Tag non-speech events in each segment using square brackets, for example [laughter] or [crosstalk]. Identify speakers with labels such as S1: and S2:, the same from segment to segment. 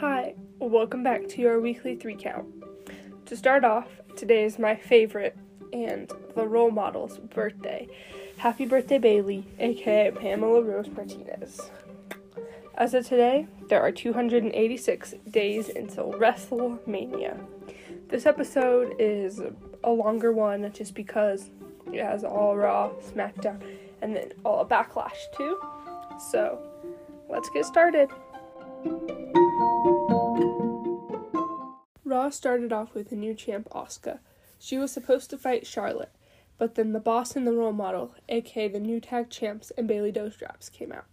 S1: Hi, welcome back to your weekly three count. To start off, today is my favorite and the role model's birthday. Happy birthday, Bayley, aka Pamela Rose Martinez. As of today, there are 286 days until WrestleMania. This episode is a longer one just because it has all Raw, SmackDown, and then all Backlash too. So, let's get started. Raw started off with a new champ, Asuka. She was supposed to fight Charlotte, but then the boss and the role model, aka the new tag champs and Bayley Dostraps, came out.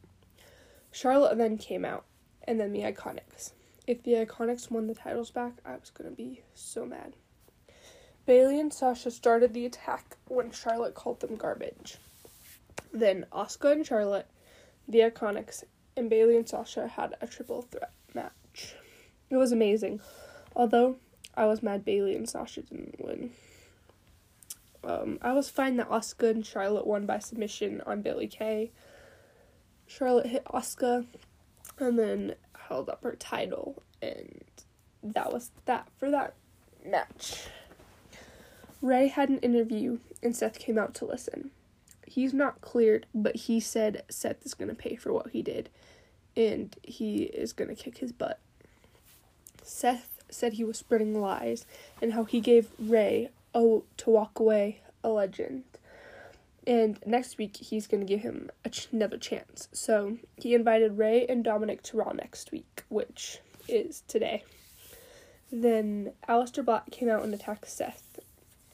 S1: Charlotte then came out, and then the Iconics. If the Iconics won the titles back, I was gonna be so mad. Bayley and Sasha started the attack when Charlotte called them garbage. Then Asuka and Charlotte, the Iconics, and Bayley and Sasha had a triple threat match. It was amazing. Although I was mad Bayley and Sasha didn't win. Um, I was fine that Asuka and Charlotte won by submission on Billy Kay. Charlotte hit Asuka and then held up her title, and that was that for that match. Rey had an interview, and Seth came out to listen. He's not cleared, but he said Seth is going to pay for what he did, and he is going to kick his butt. Seth said he was spreading lies and how he gave Rey a to walk away a legend. And next week he's going to give him ch- another chance. So he invited Rey and Dominic to Raw next week, which is today. Then Aleister Black came out and attacked Seth.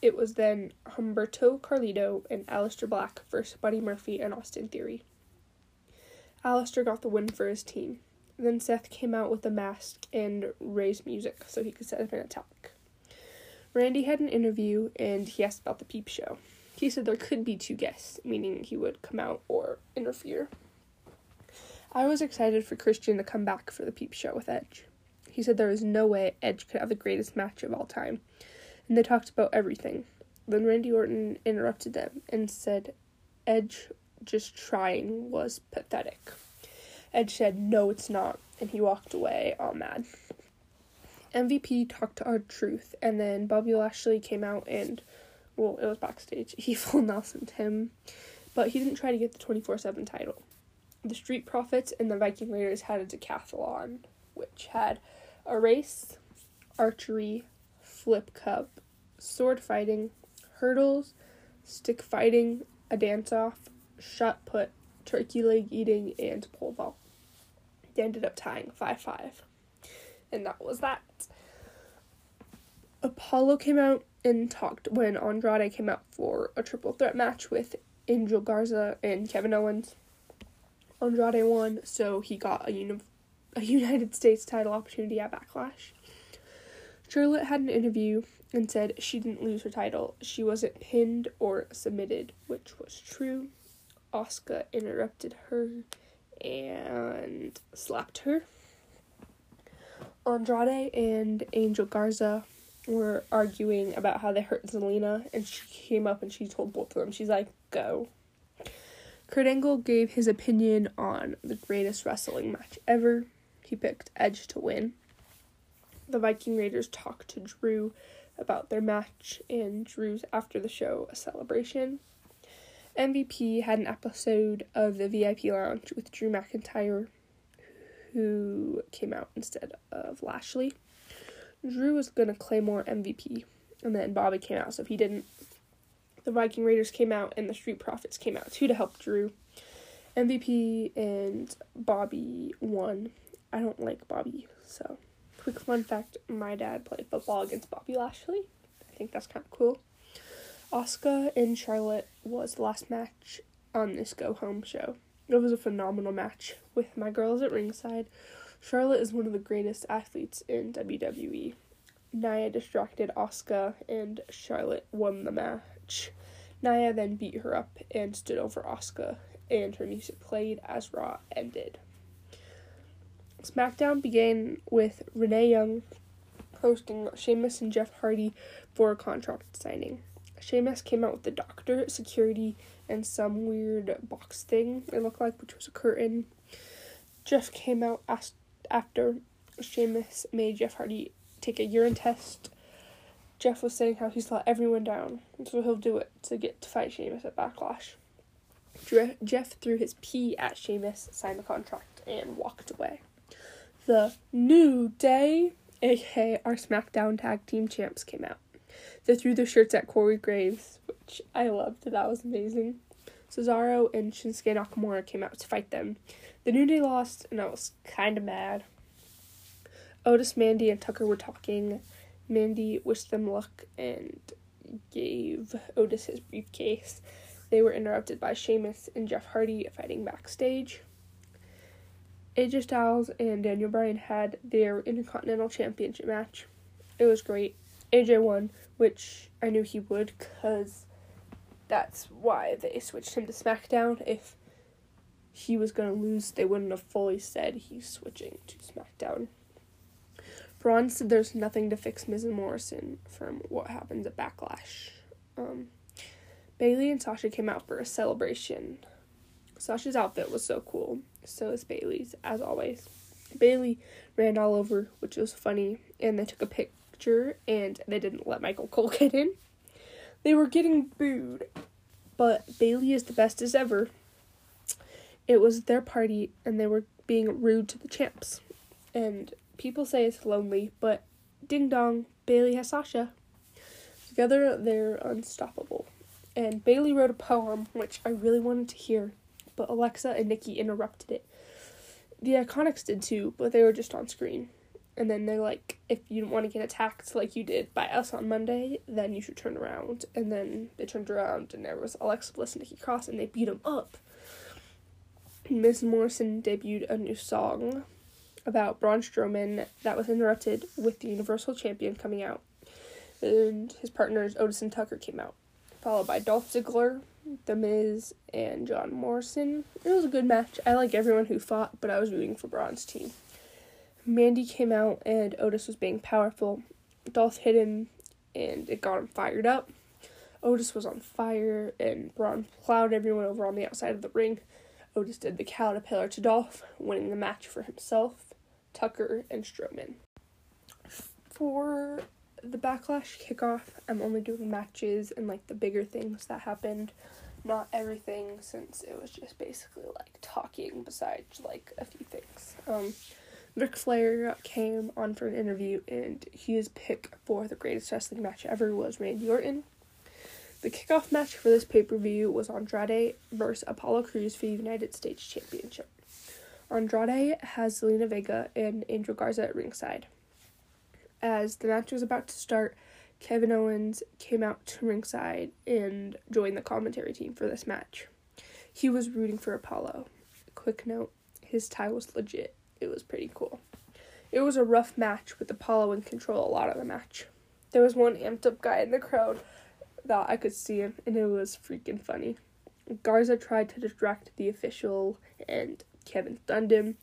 S1: It was then Humberto Carrillo and Aleister Black versus Buddy Murphy and Austin Theory. Aleister got the win for his team. Then Seth came out with a mask and Rey's music so he could set up an attack. Randy had an interview and he asked about the peep show. He said there could be two guests, meaning he would come out or interfere. I was excited for Christian to come back for the peep show with Edge. He said there was no way Edge could have the greatest match of all time, and they talked about everything. Then Randy Orton interrupted them and said Edge just trying was pathetic. Edge said, No, it's not, and he walked away all mad. MVP talked to R-Truth, and then Bobby Lashley came out and, well, it was backstage. [laughs] He full Nelsoned him, but he didn't try to get the 24 7 title. The Street Profits and the Viking Raiders had a decathlon, which had a race, archery, flip cup, sword fighting, hurdles, stick fighting, a dance off, shot put, turkey leg eating, and pole vault. They ended up tying 5 5. And that was that. Apollo came out and talked when Andrade came out for a triple threat match with Angel Garza and Kevin Owens. Andrade won, so he got a, uni- a United States title opportunity at Backlash. Charlotte had an interview and said she didn't lose her title. She wasn't pinned or submitted, which was true. Asuka interrupted her and slapped her. Andrade and Angel Garza were arguing about how they hurt Zelina, and she came up and she told both of them, she's like, go. Kurt Angle gave his opinion on the greatest wrestling match ever. He picked Edge to win. The Viking Raiders talked to Drew about their match and Drew's after the show a celebration. MVP had an episode of the VIP Lounge with Drew McIntyre, who came out instead of Lashley. Drew was gonna Claymore MVP, and then Bobby came out, so if he didn't, the Viking Raiders came out and the Street Profits came out too to help Drew. MVP and Bobby won. I don't like Bobby, so quick fun fact my dad played football against Bobby Lashley. I think that's kind of cool. Asuka and Charlotte was the last match on this go home show. It was a phenomenal match with my girls at ringside. Charlotte is one of the greatest athletes in WWE. Nia distracted Asuka and Charlotte won the match. Nia then beat her up and stood over Asuka and her music played as Raw ended. SmackDown began with Renee Young hosting Sheamus and Jeff Hardy for a contract signing. Sheamus came out with the doctor, security, and some weird box thing it looked like, which was a curtain. Jeff came out asked after Sheamus made Jeff Hardy take a urine test. Jeff was saying how he's let everyone down, so he'll do it to get to fight Sheamus at Backlash. Jeff threw his pee at Sheamus, signed the contract, and walked away. The New Day, aka our SmackDown Tag Team Champs, came out. They threw their shirts at Corey Graves, which I loved. That was amazing. Cesaro and Shinsuke Nakamura came out to fight them. The New Day lost, and I was kind of mad. Otis, Mandy, and Tucker were talking. Mandy wished them luck and gave Otis his briefcase. They were interrupted by Sheamus and Jeff Hardy fighting backstage. AJ Styles and Daniel Bryan had their Intercontinental Championship match. It was great. AJ won, which I knew he would because that's why they switched him to SmackDown. If he was going to lose, they wouldn't have fully said he's switching to SmackDown. Braun said there's nothing to fix Miz Morrison from what happens at Backlash. Um, Bayley and Sasha came out for a celebration. Sasha's outfit was so cool. So is Bayley's, as always. Bayley ran all over, which was funny, and they took a picture, and they didn't let Michael Cole [laughs] get in. They were getting booed, but Bayley is the best as ever. It was their party, and they were being rude to the champs. And people say it's lonely, but ding dong, Bayley has Sasha. Together, they're unstoppable. And Bayley wrote a poem, which I really wanted to hear but Alexa and Nikki interrupted it. The Iconics did too, but they were just on screen. And then they're like, if you don't want to get attacked like you did by us on Monday, then you should turn around. And then they turned around, and there was Alexa Bliss and Nikki Cross, and they beat them up. Miz Morrison debuted a new song about Braun Strowman that was interrupted with the Universal Champion coming out. And his partners Otis and Tucker came out, followed by Dolph Ziggler, the Miz and John Morrison. It was a good match. I like everyone who fought, but I was rooting for Braun's team. Mandy came out and Otis was being powerful. Dolph hit him and it got him fired up. Otis was on fire and Braun plowed everyone over on the outside of the ring. Otis did the caterpillar to Dolph, winning the match for himself, Tucker, and Strowman. For the backlash kickoff, I'm only doing matches and like the bigger things that happened, not everything since it was just basically like talking besides like a few things. Um Ric Flair came on for an interview and his pick for the greatest wrestling match ever was Randy Orton. The kickoff match for this pay per view was Andrade versus Apollo Crews for the United States Championship. Andrade has Zelina Vega and Angel Garza at ringside. As the match was about to start, Kevin Owens came out to ringside and joined the commentary team for this match. He was rooting for Apollo. Quick note his tie was legit. It was pretty cool. It was a rough match with Apollo in control a lot of the match. There was one amped up guy in the crowd that I could see him, and it was freaking funny. Garza tried to distract the official, and Kevin stunned him.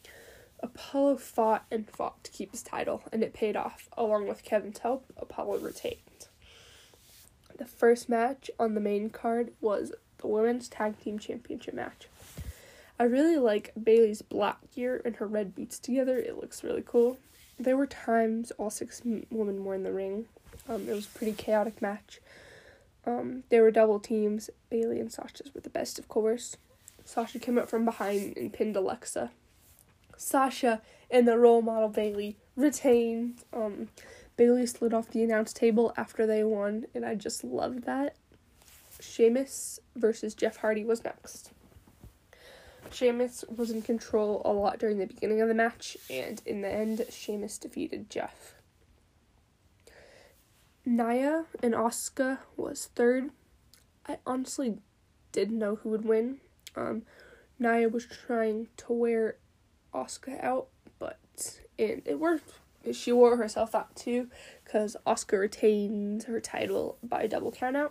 S1: Apollo fought and fought to keep his title, and it paid off. Along with Kevin's help, Apollo retained. The first match on the main card was the Women's Tag Team Championship match. I really like Bayley's black gear and her red boots together. It looks really cool. There were times all six women were in the ring. Um, it was a pretty chaotic match. Um, there were double teams. Bayley and Sasha's were the best, of course. Sasha came up from behind and pinned Alexa. Sasha and the role model Bayley retained. Um, Bayley slid off the announce table after they won, and I just loved that. Sheamus versus Jeff Hardy was next. Sheamus was in control a lot during the beginning of the match, and in the end, Sheamus defeated Jeff. Nia and Asuka was third. I honestly didn't know who would win. Um, Nia was trying to wear Asuka out, but and it worked. She wore herself out too, because Asuka retained her title by double countout.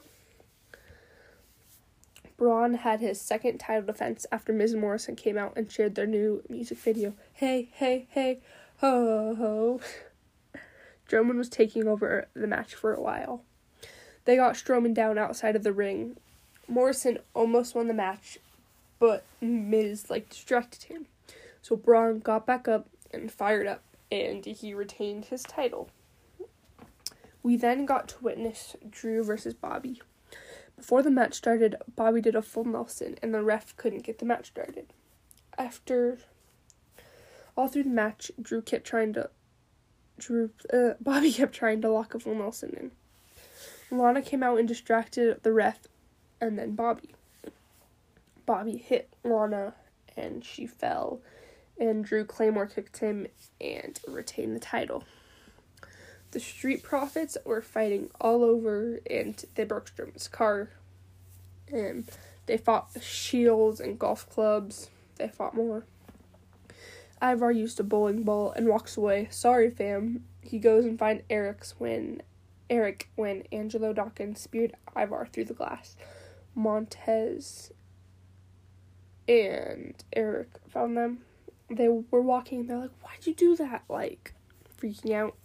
S1: Braun had his second title defense after Miz Morrison came out and shared their new music video. Hey, hey, hey, ho, ho. [laughs] Strowman was taking over the match for a while. They got Strowman down outside of the ring. Morrison almost won the match, but Miz like distracted him. So Braun got back up and fired up, and he retained his title. We then got to witness Drew versus Bobby. Before the match started, Bobby did a full Nelson, and the ref couldn't get the match started. After all through the match, Drew kept trying to. Drew, uh, [laughs] Bobby kept trying to lock a full Nelson in. Lana came out and distracted the ref, and then Bobby. Bobby hit Lana, and she fell, and Drew Claymore kicked him and retained the title. The Street Profits were fighting all over, and they broke Strowman's car. And they fought shields and golf clubs. They fought more. Ivar used a bowling ball and walks away. Sorry, fam. He goes and finds Erik's when Erik when Angelo Dawkins speared Ivar through the glass. Montez and Erik found them. They were walking. They're like, "Why'd you do that?" Like, freaking out.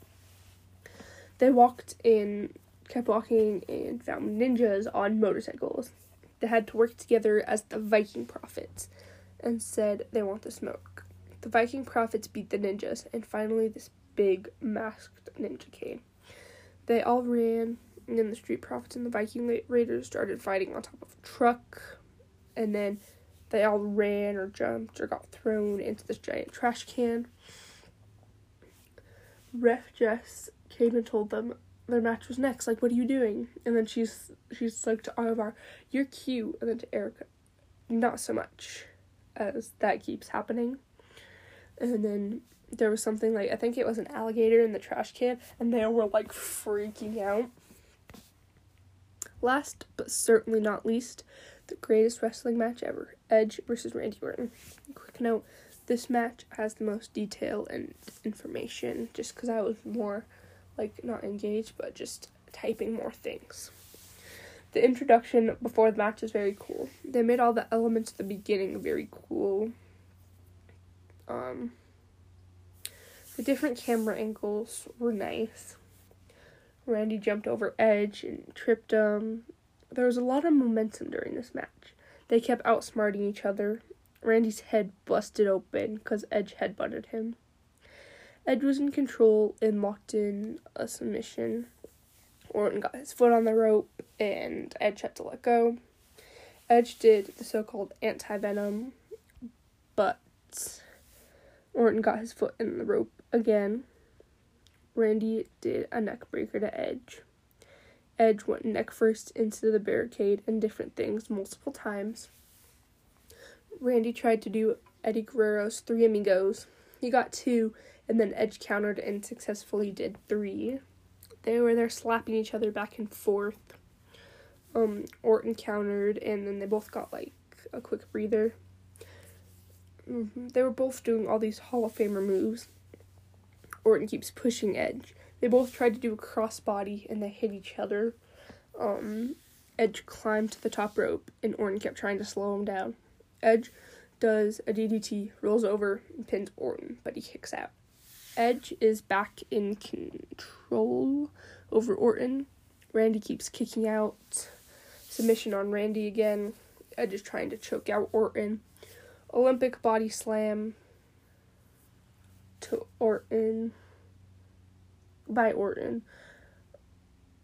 S1: They walked in, kept walking, and found ninjas on motorcycles. They had to work together as the Viking prophets and said they want the smoke. The Viking prophets beat the ninjas, and finally, this big masked ninja came. They all ran, and then the Street Profits and the Viking Raiders started fighting on top of a truck, and then they all ran or jumped or got thrown into this giant trash can. Ref Jess came and told them their match was next. Like, what are you doing? And then she's she's like to Ivar, "You're cute," and then to Erica, "Not so much," as that keeps happening. And then there was something like I think it was an alligator in the trash can, and they were like freaking out. Last but certainly not least, the greatest wrestling match ever: Edge versus Randy Orton. Quick note: this match has the most detail and information, just because I was more like not engaged, but just typing more things. The introduction before the match is very cool. They made all the elements at the beginning very cool. Um, the different camera angles were nice. Randy jumped over Edge and tripped him. There was a lot of momentum during this match. They kept outsmarting each other. Randy's head busted open because Edge headbutted him. Edge was in control and locked in a submission. Orton got his foot on the rope and Edge had to let go. Edge did the so called anti venom, but Orton got his foot in the rope again. Randy did a neck breaker to Edge. Edge went neck first into the barricade and different things multiple times. Randy tried to do Eddie Guerrero's Three Amigos. He got two and then Edge countered and successfully did three. They were there slapping each other back and forth. Um, Orton countered, and then they both got like a quick breather. Mm-hmm. They were both doing all these Hall of Famer moves. Orton keeps pushing Edge. They both tried to do a crossbody and they hit each other. Um, Edge climbed to the top rope, and Orton kept trying to slow him down. Edge does a DDT, rolls over, and pins Orton, but he kicks out. Edge is back in control over Orton. Randy keeps kicking out. Submission on Randy again. Edge is trying to choke out Orton. Olympic body slam to Orton by Orton.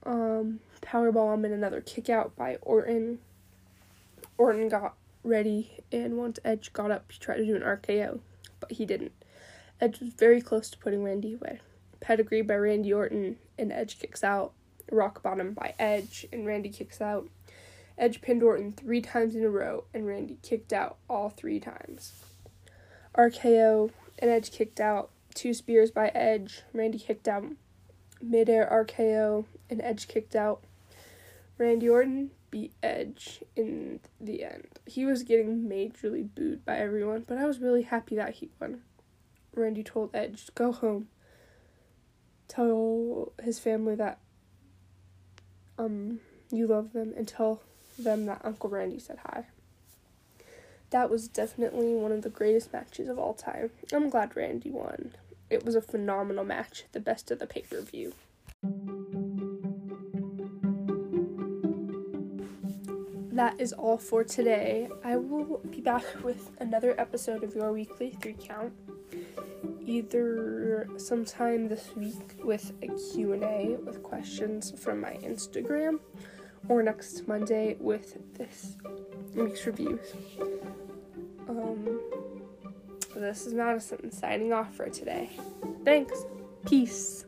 S1: Um, power bomb and another kick out by Orton. Orton got ready, and once Edge got up, he tried to do an RKO, but he didn't. Edge was very close to putting Randy away. Pedigree by Randy Orton, and Edge kicks out. Rock bottom by Edge, and Randy kicks out. Edge pinned Orton three times in a row, and Randy kicked out all three times. RKO, and Edge kicked out. Two spears by Edge, Randy kicked out. Midair RKO, and Edge kicked out. Randy Orton beat Edge in the end. He was getting majorly booed by everyone, but I was really happy that he won. Randy told Edge, go home. Tell his family that um you love them and tell them that Uncle Randy said hi. That was definitely one of the greatest matches of all time. I'm glad Randy won. It was a phenomenal match, the best of the pay per view. That is all for today. I will be back with another episode of your weekly three count either sometime this week with a Q&A with questions from my Instagram or next Monday with this week's reviews. Um, this is Madison signing off for today. Thanks. Peace.